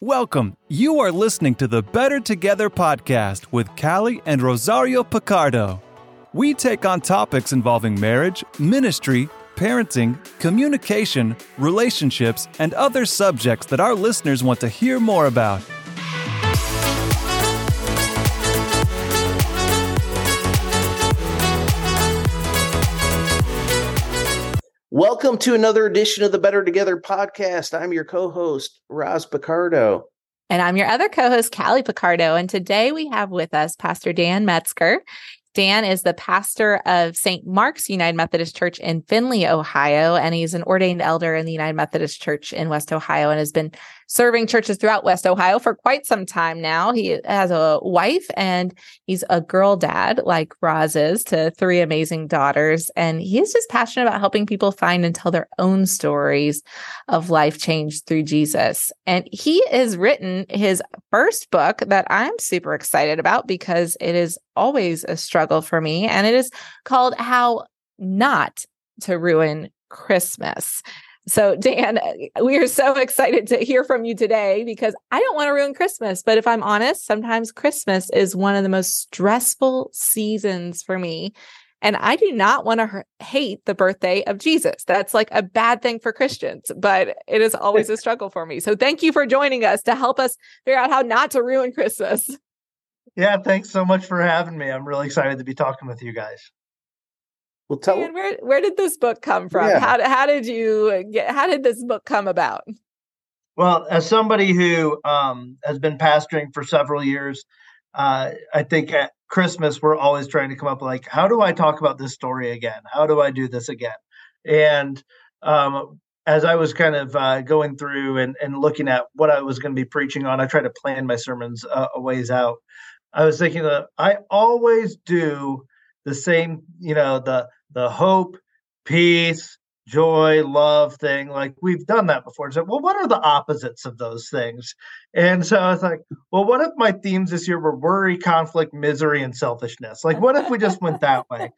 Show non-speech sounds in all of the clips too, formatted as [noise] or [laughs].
Welcome. You are listening to the Better Together podcast with Callie and Rosario Picardo. We take on topics involving marriage, ministry, parenting, communication, relationships, and other subjects that our listeners want to hear more about. Welcome to another edition of the Better Together podcast. I'm your co host, Roz Picardo. And I'm your other co host, Callie Picardo. And today we have with us Pastor Dan Metzger. Dan is the pastor of St. Mark's United Methodist Church in Findlay, Ohio, and he's an ordained elder in the United Methodist Church in West Ohio and has been serving churches throughout West Ohio for quite some time now. He has a wife and he's a girl dad, like Roz is, to three amazing daughters. And he is just passionate about helping people find and tell their own stories of life change through Jesus. And he has written his first book that I'm super excited about because it is always a struggle for me. And it is called How Not to Ruin Christmas. So, Dan, [laughs] we are so excited to hear from you today because I don't want to ruin Christmas. But if I'm honest, sometimes Christmas is one of the most stressful seasons for me. And I do not want to hate the birthday of Jesus. That's like a bad thing for Christians, but it is always a struggle for me. So, thank you for joining us to help us figure out how not to ruin Christmas. Yeah, thanks so much for having me. I'm really excited to be talking with you guys. Well, tell Dan, where where did this book come from? Yeah. How how did you get? How did this book come about? Well, as somebody who um, has been pastoring for several years, uh, I think at Christmas we're always trying to come up like, how do I talk about this story again? How do I do this again? And um, as I was kind of uh, going through and, and looking at what I was going to be preaching on, I try to plan my sermons uh, a ways out. I was thinking that I always do the same, you know, the the hope, peace, joy, love thing. Like we've done that before. So, well, what are the opposites of those things? And so I was like, well, what if my themes this year were worry, conflict, misery, and selfishness? Like, what if we just went that way?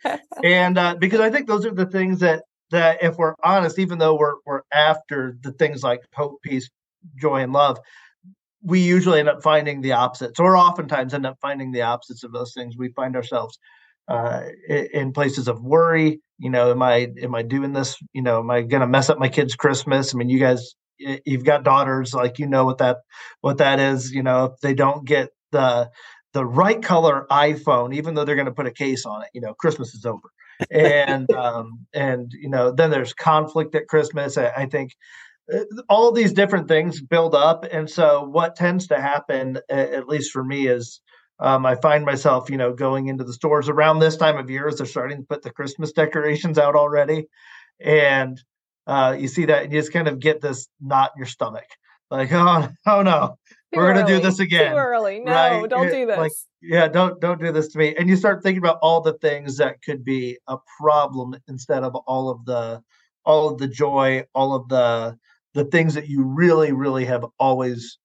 And uh, because I think those are the things that that if we're honest, even though we're we're after the things like hope, peace, joy, and love, we usually end up finding the opposites, or oftentimes end up finding the opposites of those things. We find ourselves uh, in places of worry. You know, am I am I doing this? You know, am I going to mess up my kids' Christmas? I mean, you guys, you've got daughters, like you know what that what that is. You know, if they don't get the the right color iPhone, even though they're going to put a case on it, you know, Christmas is over. and [laughs] um, and you know, then there's conflict at Christmas. I, I think uh, all these different things build up, and so what tends to happen, at least for me, is um, I find myself, you know, going into the stores around this time of year as they're starting to put the Christmas decorations out already, and uh, you see that and you just kind of get this knot in your stomach, like, [laughs] oh, oh no, Too we're gonna do this again. Too early, no, right? don't do this. Like, yeah, don't don't do this to me. And you start thinking about all the things that could be a problem instead of all of the all of the joy, all of the the things that you really, really have always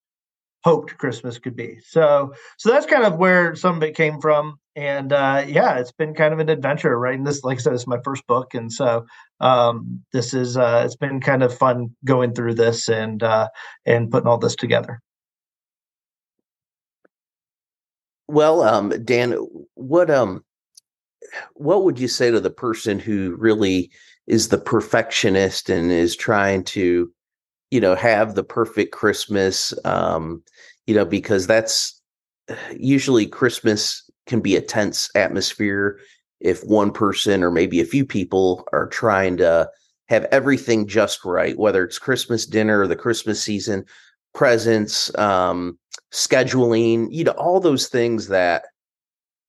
hoped Christmas could be. So so that's kind of where some of it came from. And uh, yeah, it's been kind of an adventure writing this. Like I said, it's my first book, and so um, this is uh, it's been kind of fun going through this and uh, and putting all this together. Well, um, Dan, what um, what would you say to the person who really is the perfectionist and is trying to you know have the perfect christmas um you know because that's usually christmas can be a tense atmosphere if one person or maybe a few people are trying to have everything just right whether it's christmas dinner or the christmas season presents um scheduling you know all those things that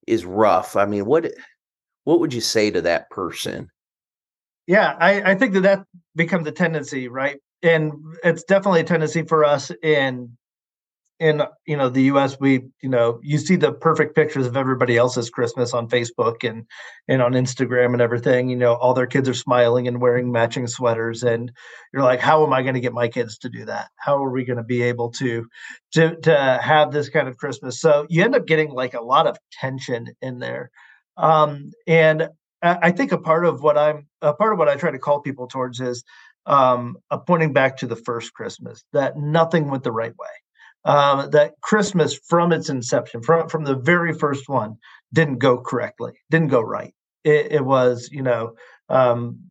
is rough. I mean what what would you say to that person? Yeah i i think that that becomes a tendency right and it's definitely a tendency for us in in you know the US we you know you see the perfect pictures of everybody else's Christmas on Facebook and and on Instagram and everything you know all their kids are smiling and wearing matching sweaters and you're like how am I going to get my kids to do that? How are we going to be able to to to have this kind of Christmas? So you end up getting like a lot of tension in there. Um and I think a part of what I'm a part of what I try to call people towards is um, pointing back to the first Christmas, that nothing went the right way. um, that Christmas from its inception, from from the very first one, didn't go correctly, didn't go right. It, it was, you know, um,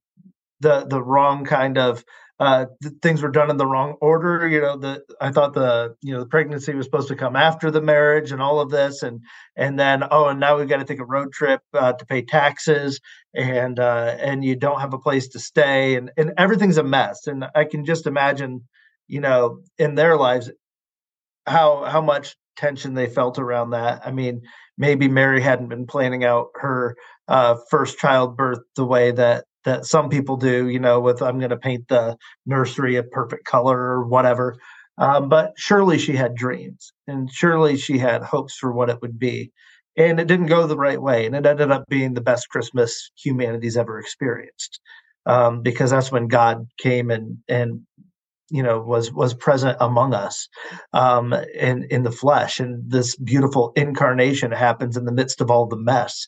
the the wrong kind of uh, things were done in the wrong order. You know, the I thought the you know the pregnancy was supposed to come after the marriage and all of this, and and then oh, and now we've got to take a road trip uh, to pay taxes, and uh, and you don't have a place to stay, and and everything's a mess. And I can just imagine, you know, in their lives, how how much tension they felt around that. I mean, maybe Mary hadn't been planning out her uh, first childbirth the way that that some people do, you know, with I'm going to paint the nursery a perfect color or whatever. Um, but surely she had dreams and surely she had hopes for what it would be. And it didn't go the right way. And it ended up being the best Christmas humanity's ever experienced. Um, because that's when God came and and you know was was present among us um, in in the flesh, and this beautiful incarnation happens in the midst of all the mess.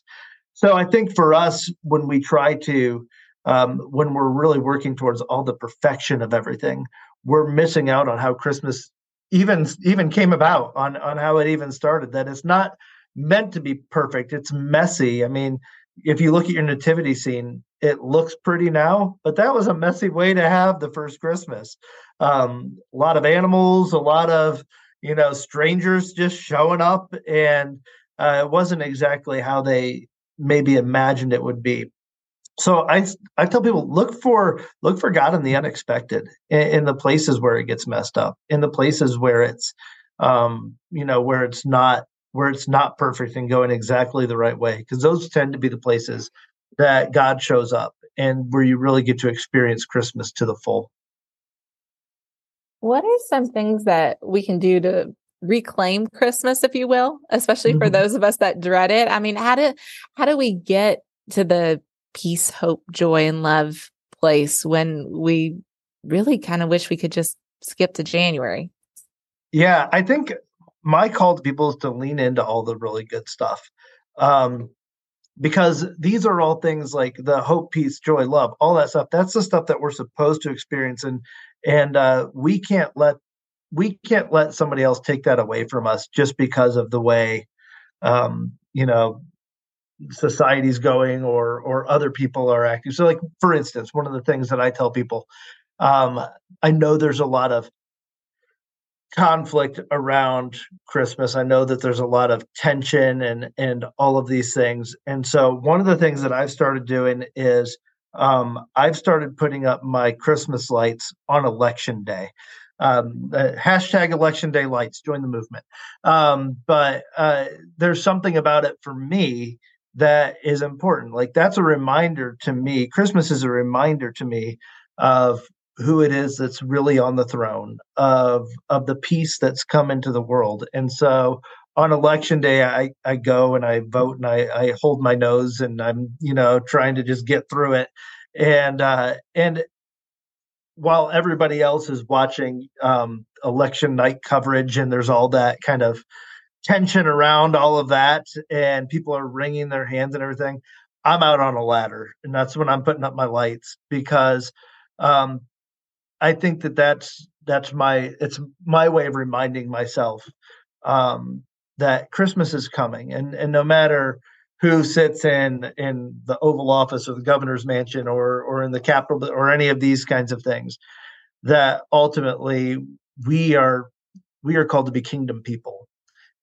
So I think for us, when we try to um, when we're really working towards all the perfection of everything, we're missing out on how Christmas even even came about on on how it even started. That it's not meant to be perfect. It's messy. I mean, if you look at your nativity scene, it looks pretty now, but that was a messy way to have the first Christmas. Um, a lot of animals, a lot of you know strangers just showing up, and uh, it wasn't exactly how they maybe imagined it would be so I I tell people look for look for God in the unexpected, in, in, the places where it gets messed up, in the places where it's um, you know where it's not where it's not perfect and going exactly the right way, because those tend to be the places that God shows up and where you really get to experience Christmas to the full. What are some things that we can do to reclaim Christmas, if you will, especially for mm-hmm. those of us that dread it? I mean, how do how do we get to the peace, hope, joy, and love place when we really kind of wish we could just skip to January. Yeah, I think my call to people is to lean into all the really good stuff. Um, because these are all things like the hope, peace, joy, love, all that stuff. That's the stuff that we're supposed to experience, and and uh, we can't let we can't let somebody else take that away from us just because of the way um, you know society's going or or other people are acting. So like for instance one of the things that i tell people um i know there's a lot of conflict around christmas. I know that there's a lot of tension and and all of these things. And so one of the things that i've started doing is um i've started putting up my christmas lights on election day. Um, uh, hashtag election day lights join the movement. Um, but uh, there's something about it for me that is important. Like that's a reminder to me. Christmas is a reminder to me of who it is that's really on the throne of of the peace that's come into the world. And so on election day I, I go and I vote and I, I hold my nose and I'm, you know, trying to just get through it. And uh and while everybody else is watching um election night coverage and there's all that kind of tension around all of that and people are wringing their hands and everything i'm out on a ladder and that's when i'm putting up my lights because um, i think that that's that's my it's my way of reminding myself um, that christmas is coming and and no matter who sits in in the oval office or the governor's mansion or or in the capitol or any of these kinds of things that ultimately we are we are called to be kingdom people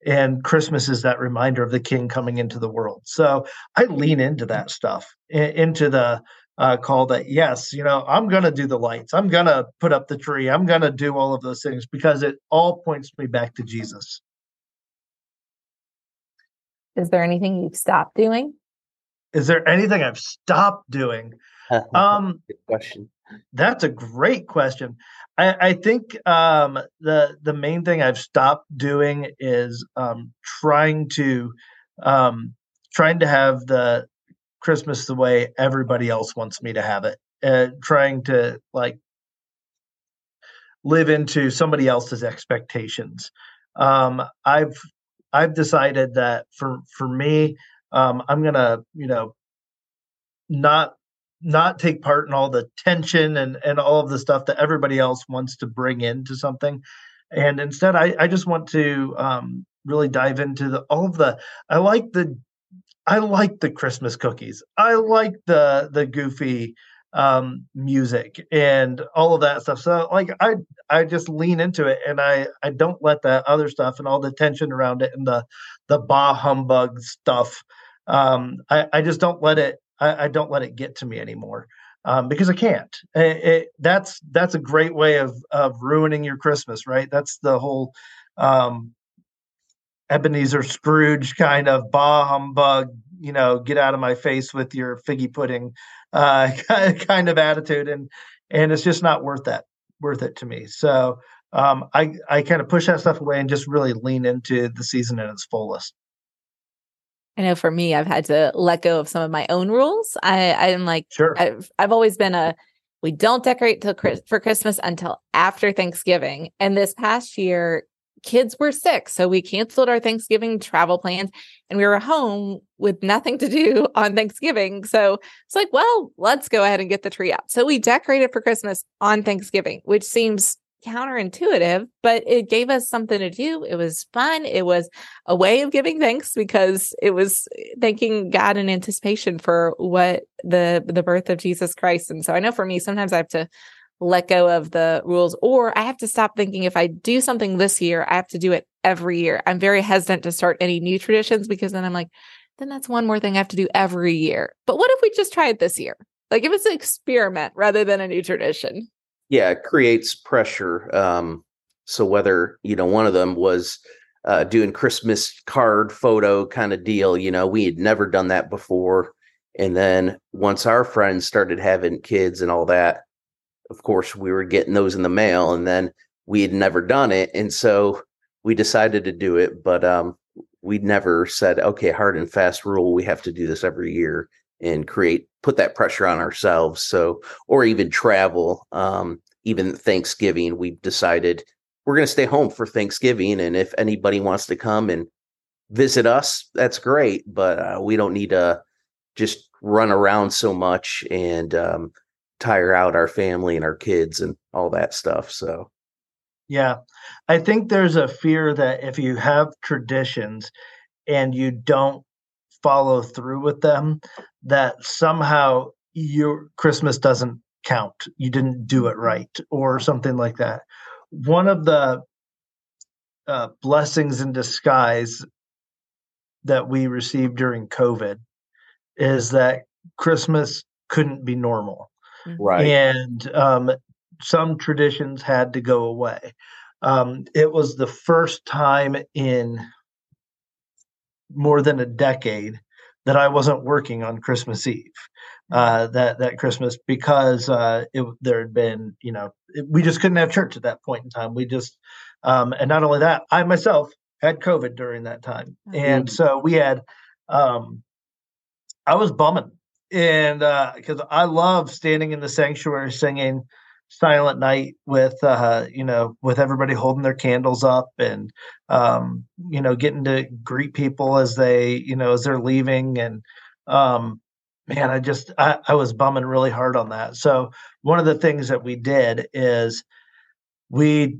and christmas is that reminder of the king coming into the world. So i lean into that stuff into the uh, call that yes you know i'm gonna do the lights. I'm gonna put up the tree. I'm gonna do all of those things because it all points me back to jesus. Is there anything you've stopped doing? Is there anything i've stopped doing? [laughs] Um Good question that's a great question. I, I think um, the the main thing I've stopped doing is um, trying to um, trying to have the Christmas the way everybody else wants me to have it. Uh, trying to like live into somebody else's expectations. Um, I've I've decided that for for me, um, I'm gonna you know not not take part in all the tension and and all of the stuff that everybody else wants to bring into something and instead I, I just want to um, really dive into the all of the I like the I like the Christmas cookies. I like the the goofy um, music and all of that stuff. So like I I just lean into it and I I don't let that other stuff and all the tension around it and the the bah humbug stuff. Um, I I just don't let it I, I don't let it get to me anymore. Um, because I can't. It, it, that's that's a great way of of ruining your Christmas, right? That's the whole um, Ebenezer Scrooge kind of bah humbug, you know, get out of my face with your figgy pudding uh, [laughs] kind of attitude, and and it's just not worth that worth it to me. So um, I I kind of push that stuff away and just really lean into the season in its fullest. I know for me, I've had to let go of some of my own rules. I I'm like, sure, I've I've always been a we don't decorate till for Christmas until after Thanksgiving. And this past year, kids were sick. So we canceled our Thanksgiving travel plans and we were home with nothing to do on Thanksgiving. So it's like, well, let's go ahead and get the tree up. So we decorated for Christmas on Thanksgiving, which seems counterintuitive, but it gave us something to do. It was fun. It was a way of giving thanks because it was eh, thanking God in anticipation for what the the birth of Jesus Christ. And so I know for me, sometimes I have to let go of the rules or I have to stop thinking if I do something this year, I have to do it every year. I'm very hesitant to start any new traditions because then I'm like, then that's one more thing I have to do every year. But what if we just try it this year? Like if it's an experiment rather than a new tradition. Yeah, it creates pressure. Um, so whether, you know, one of them was uh, doing Christmas card photo kind of deal, you know, we had never done that before. And then once our friends started having kids and all that, of course, we were getting those in the mail, and then we had never done it, and so we decided to do it. But um, we never said, okay, hard and fast rule. We have to do this every year and create put that pressure on ourselves. So, or even travel. Um, even Thanksgiving, we decided we're going to stay home for Thanksgiving, and if anybody wants to come and visit us, that's great. But uh, we don't need to just run around so much and um, tire out our family and our kids and all that stuff. So, yeah, I think there's a fear that if you have traditions and you don't follow through with them, that somehow your Christmas doesn't count. You didn't do it right or something like that. One of the uh, blessings in disguise that we received during COVID is that Christmas couldn't be normal. Right. And um, some traditions had to go away. Um, it was the first time in more than a decade that I wasn't working on Christmas Eve. Mm. Uh, that that Christmas because uh, it, there had been you know it, we just couldn't have church at that point in time. We just um, and not only that, I myself had COVID during that time, mm-hmm. and so we had um, I was bumming and because uh, I love standing in the sanctuary singing Silent Night with uh, you know with everybody holding their candles up and um, you know getting to greet people as they you know as they're leaving and um, man I just I, I was bumming really hard on that. So one of the things that we did is we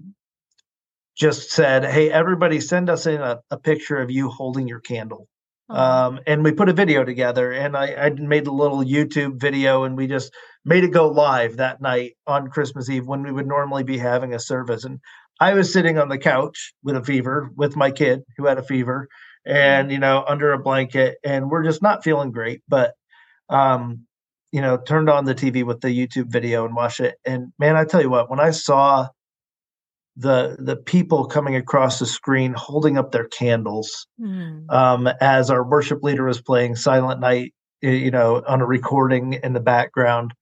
just said, "Hey, everybody, send us in a, a picture of you holding your candle." Um, and we put a video together and I, I made a little youtube video and we just made it go live that night on christmas eve when we would normally be having a service. And i was sitting on the couch with a fever with my kid who had a fever and you know under a blanket and we're just not feeling great but um you know turned on the tv with the youtube video and watched it. And man i tell you what when i saw the the people coming across the screen holding up their candles mm. um, as our worship leader was playing Silent Night, you know, on a recording in the background.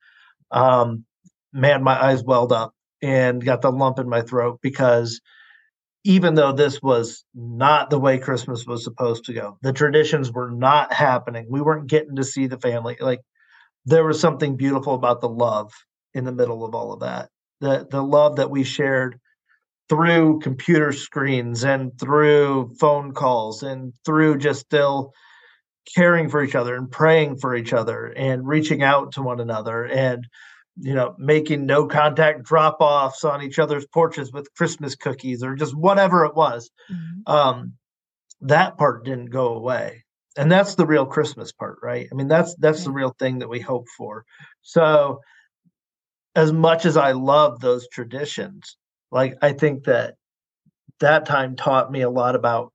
Um, man, my eyes welled up and got the lump in my throat because even though this was not the way Christmas was supposed to go, the traditions were not happening. We weren't getting to see the family. Like there was something beautiful about the love in the middle of all of that. The the love that we shared through computer screens and through phone calls and through just still caring for each other and praying for each other and reaching out to one another and you know, making no contact drop offs on each other's porches with Christmas cookies or just whatever it was. Mm-hmm. Um, that part didn't go away. And that's the real Christmas part, right? I mean, that's that's the real thing that we hope for. So as much as I love those traditions, like I think that that time taught me a lot about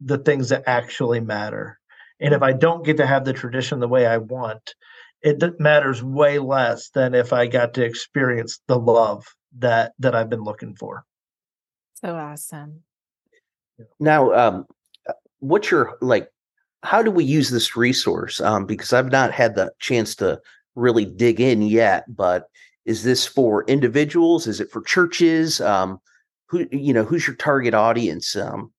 the things that actually matter. And if I don't get to have the tradition the way I want, it matters way less than if I got to experience the love that that I've been looking for. So awesome. Now, um, uh, what's your like? How do we use this resource? Um, because I've not had the chance to really dig in yet. But is this for individuals? Is it for churches? Um, who you know? Who's your target audience? Um,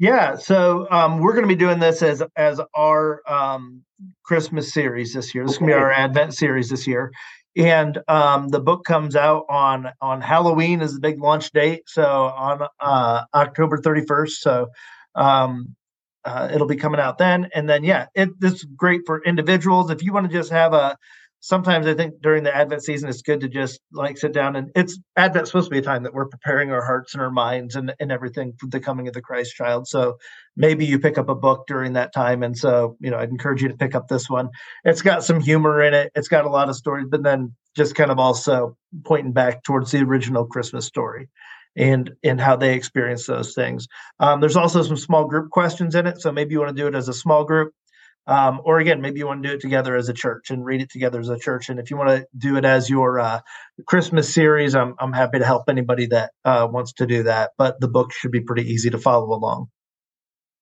yeah, so um, we're going to be doing this as as our um, Christmas series this year. This is going to be our Advent series this year, and um, the book comes out on on Halloween is the big launch date. So on uh, October thirty first. So um, uh, it'll be coming out then, and then yeah, it, this great for individuals. If you want to just have a sometimes I think during the Advent season, it's good to just like sit down and it's Advent's supposed to be a time that we're preparing our hearts and our minds and, and everything for the coming of the Christ child. So maybe you pick up a book during that time. And so, you know, I'd encourage you to pick up this one. It's got some humor in it. It's got a lot of stories, but then just kind of also pointing back towards the original Christmas story and and how they experience those things. Um, there's also some small group questions in it, so maybe you want to do it as a small group. Um, or again, maybe you want to do it together as a church and read it together as a church. And if you want to do it as your uh, Christmas series, I'm I'm happy to help anybody that uh, wants to do that. But the book should be pretty easy to follow along.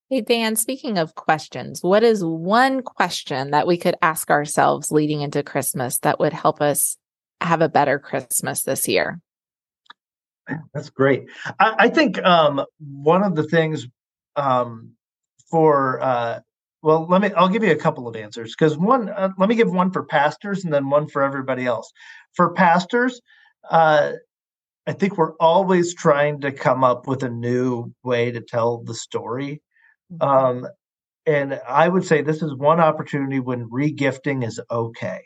Hey Dan, speaking of questions, what is one question that we could ask ourselves leading into Christmas that would help us have a better Christmas this year? That's great. I, I think um, one of the things um, for uh, well, let me. I'll give you a couple of answers because one. Uh, let me give one for pastors and then one for everybody else. For pastors, uh, I think we're always trying to come up with a new way to tell the story. Mm-hmm. Um, and I would say this is one opportunity when regifting is okay.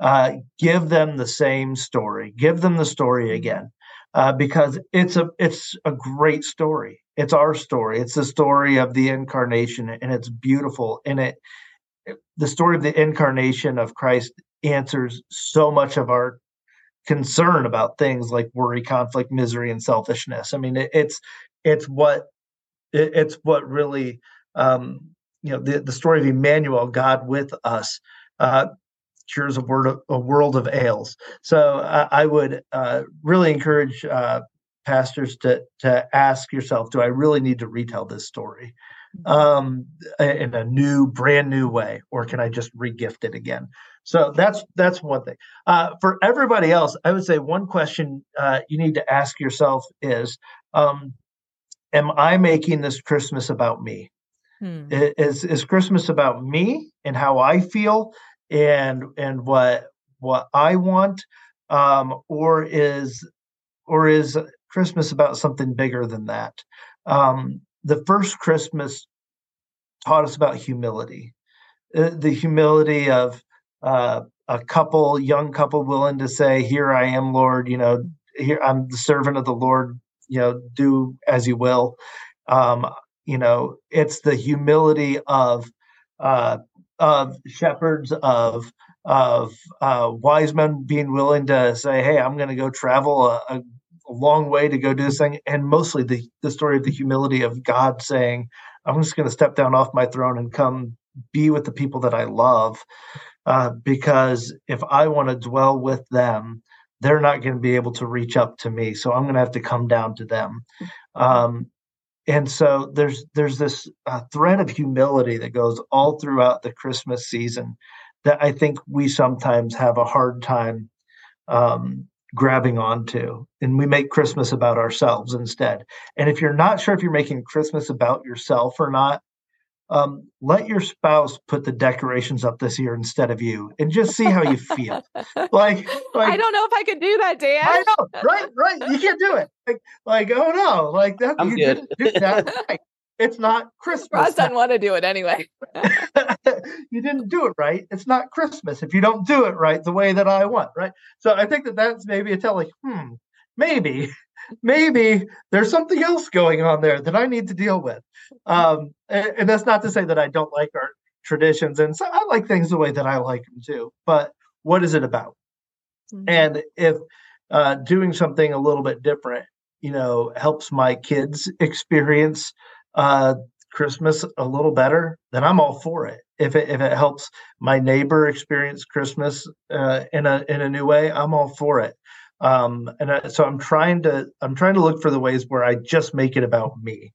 Uh, give them the same story. Give them the story mm-hmm. again uh, because it's a it's a great story. It's our story. It's the story of the incarnation, and it's beautiful. And it, the story of the incarnation of Christ answers so much of our concern about things like worry, conflict, misery, and selfishness. I mean, it, it's it's what it, it's what really um, you know the the story of Emmanuel, God with us. Uh, cures a, word of, a world of ails. So uh, I would uh, really encourage uh, pastors to to ask yourself, do I really need to retell this story um, in a new, brand new way, or can I just regift it again? So that's that's one thing. Uh, for everybody else, I would say one question uh, you need to ask yourself is, um, am I making this Christmas about me? Hmm. Is is Christmas about me and how I feel? And and what what I want, um, or is or is Christmas about something bigger than that? Um, the first Christmas taught us about humility, uh, the humility of uh, a couple, young couple, willing to say, "Here I am, Lord. You know, here I'm the servant of the Lord. You know, do as you will." Um, you know, it's the humility of uh, of shepherds of of uh, wise men being willing to say, "Hey, I'm going to go travel a, a, long way to go do this thing," and mostly the the story of the humility of God saying, "I'm just going to step down off my throne and come be with the people that I love, uh, because if I want to dwell with them." They're not going to be able to reach up to me, so I'm going to have to come down to them. Um, and so there's there's this uh, thread of humility that goes all throughout the christmas season that i think we sometimes have a hard time um, grabbing onto and we make christmas about ourselves instead. And if you're not sure if you're making christmas about yourself or not um, let your spouse put the decorations up this year instead of you and just see how you feel. [laughs] like, like, I don't know if I could do that, Dan. I know, right? Right. You can't do it. Like, like oh no, like that. I'm you good. Did, that [laughs] right. It's not Christmas. Roz doesn't want to do it anyway. [laughs] you didn't do it right. It's not Christmas if you don't do it right the way that I want, right? So I think that that's maybe a tell, like, hmm, maybe, maybe there's something else going on there that I need to deal with. Um, and, and that's not to say that I don't like our traditions, and so I like things the way that I like them too. But what is it about? Mm-hmm. And if uh, doing something a little bit different, you know, helps my kids experience uh, Christmas a little better, then I'm all for it. If it if it helps my neighbor experience Christmas uh, in a in a new way, I'm all for it. Um, and I, so I'm trying to I'm trying to look for the ways where I just make it about me,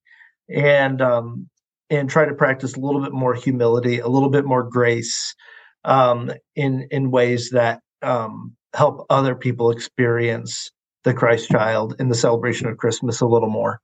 and um, and try to practice a little bit more humility, a little bit more grace, um, in in ways that um, help other people experience the Christ child in the celebration of Christmas a little more.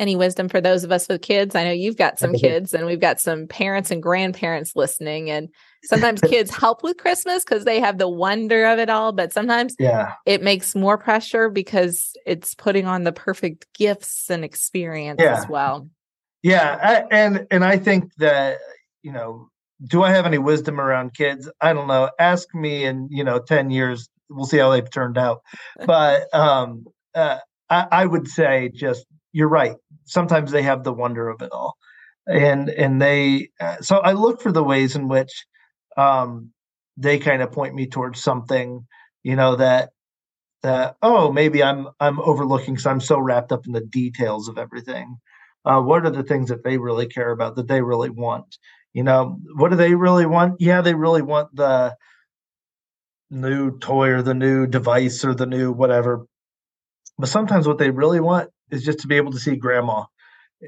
Any wisdom for those of us with kids? I know you've got some [laughs] kids and we've got some parents and grandparents listening. And sometimes [laughs] kids help with Christmas because they have the wonder of it all, but sometimes yeah. it makes more pressure because it's putting on the perfect gifts and experience yeah. as well. Yeah. I, and and I think that, you know, do I have any wisdom around kids? I don't know. Ask me in, you know, 10 years. We'll see how they've turned out. [laughs] But um, uh, I, I would say just, you're right. Sometimes they have the wonder of it all. And, and they, uh, so I look for the ways in which um, they kind of point me towards something, you know, that, that, oh, maybe I'm, I'm overlooking. So I'm so wrapped up in the details of everything. Uh, what are the things that they really care about that they really want you know, what do they really want? Yeah, they really want the new toy or the new device or the new whatever. But sometimes what they really want is just to be able to see grandma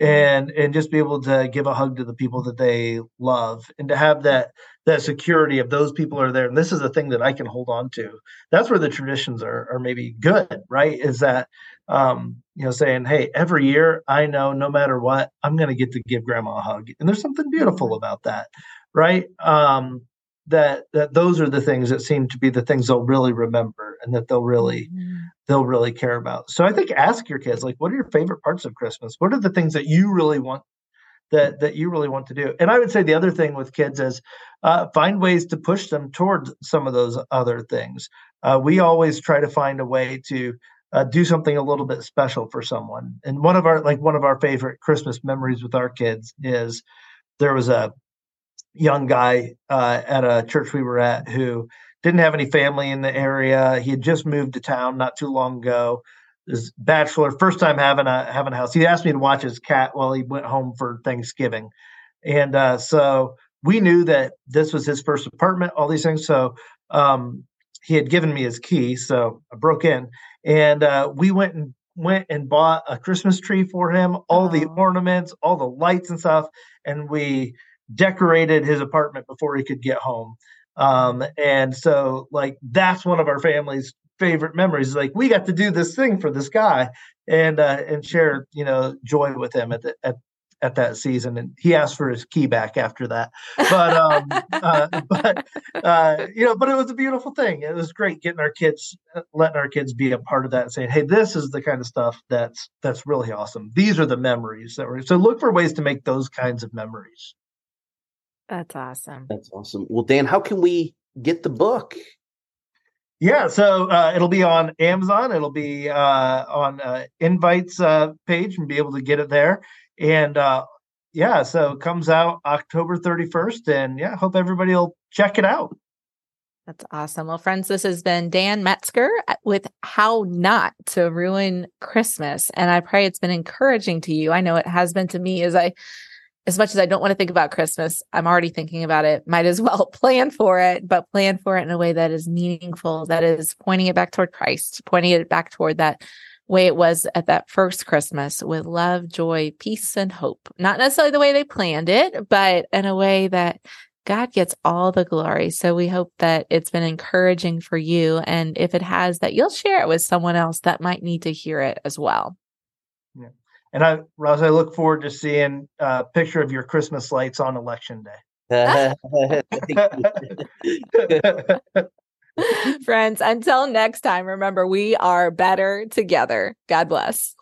and and just be able to give a hug to the people that they love and to have that that security of those people are there. And this is a thing that i can hold on to. That's where the traditions are are maybe good right? Is that um you know saying hey every year i know no matter what i'm going to get to give grandma a hug. And there's something beautiful mm-hmm. about that right? Um that that those are the things that seem to be the things they'll really remember and that they'll really mm-hmm. they'll really care about. So I think ask your kids like what are your favorite parts of Christmas? What are the things that you really want that that you really want to do? And I would say the other thing with kids is uh, find ways to push them towards some of those other things. Uh, we always try to find a way to uh, do something a little bit special for someone. And one of our like one of our favorite Christmas memories with our kids is there was a young guy uh, at a church we were at who didn't have any family in the area. He had just moved to town not too long ago. His bachelor, first time having a having a house. He asked me to watch his cat while he went home for Thanksgiving, and uh, so we knew that this was his first apartment. All these things, so um, he had given me his key, so I broke in, and uh, we went and went and bought a Christmas tree for him, all the ornaments, all the lights and stuff, and we decorated his apartment before he could get home. Um, and so like that's one of our family's favorite memories. Like we got to do this thing for this guy and uh, and share you know joy with him at the, at at that season and he asked for his key back after that but um [laughs] uh, [laughs] but uh you know but it was a beautiful thing it was great getting our kids uh, letting our kids be a part of that and saying hey this is the kind of stuff that's that's really awesome these are the memories that were so look for ways to make those kinds of memories that's awesome. That's awesome. Well, Dan, how can we get the book? Yeah, so uh, it'll be on Amazon. It'll be uh, on uh, Invites uh, page and be able to get it there. And uh, yeah, so it comes out October 31st. And yeah, hope everybody will check it out. That's awesome. Well, friends, this has been Dan Metzger uh, with How Not to Ruin Christmas. And I pray it's been encouraging to you. I know it has been to me as I as much as I don't want to think about Christmas, I'm already thinking about it. Might as well [laughs] plan for it, but plan for it in a way that is meaningful, that is pointing it back toward Christ, pointing it back toward that way it was at that first Christmas with love, joy, peace, and hope. Not necessarily the way they planned it, but in a way that God gets all the glory. So we hope that it's been encouraging for you. And if it has, that you'll share it with someone else that might need to hear it as well. Yeah. And I, Roz, I look forward to seeing a picture of your Christmas lights on election day. [laughs] Friends, until next time, remember we are better together. God bless.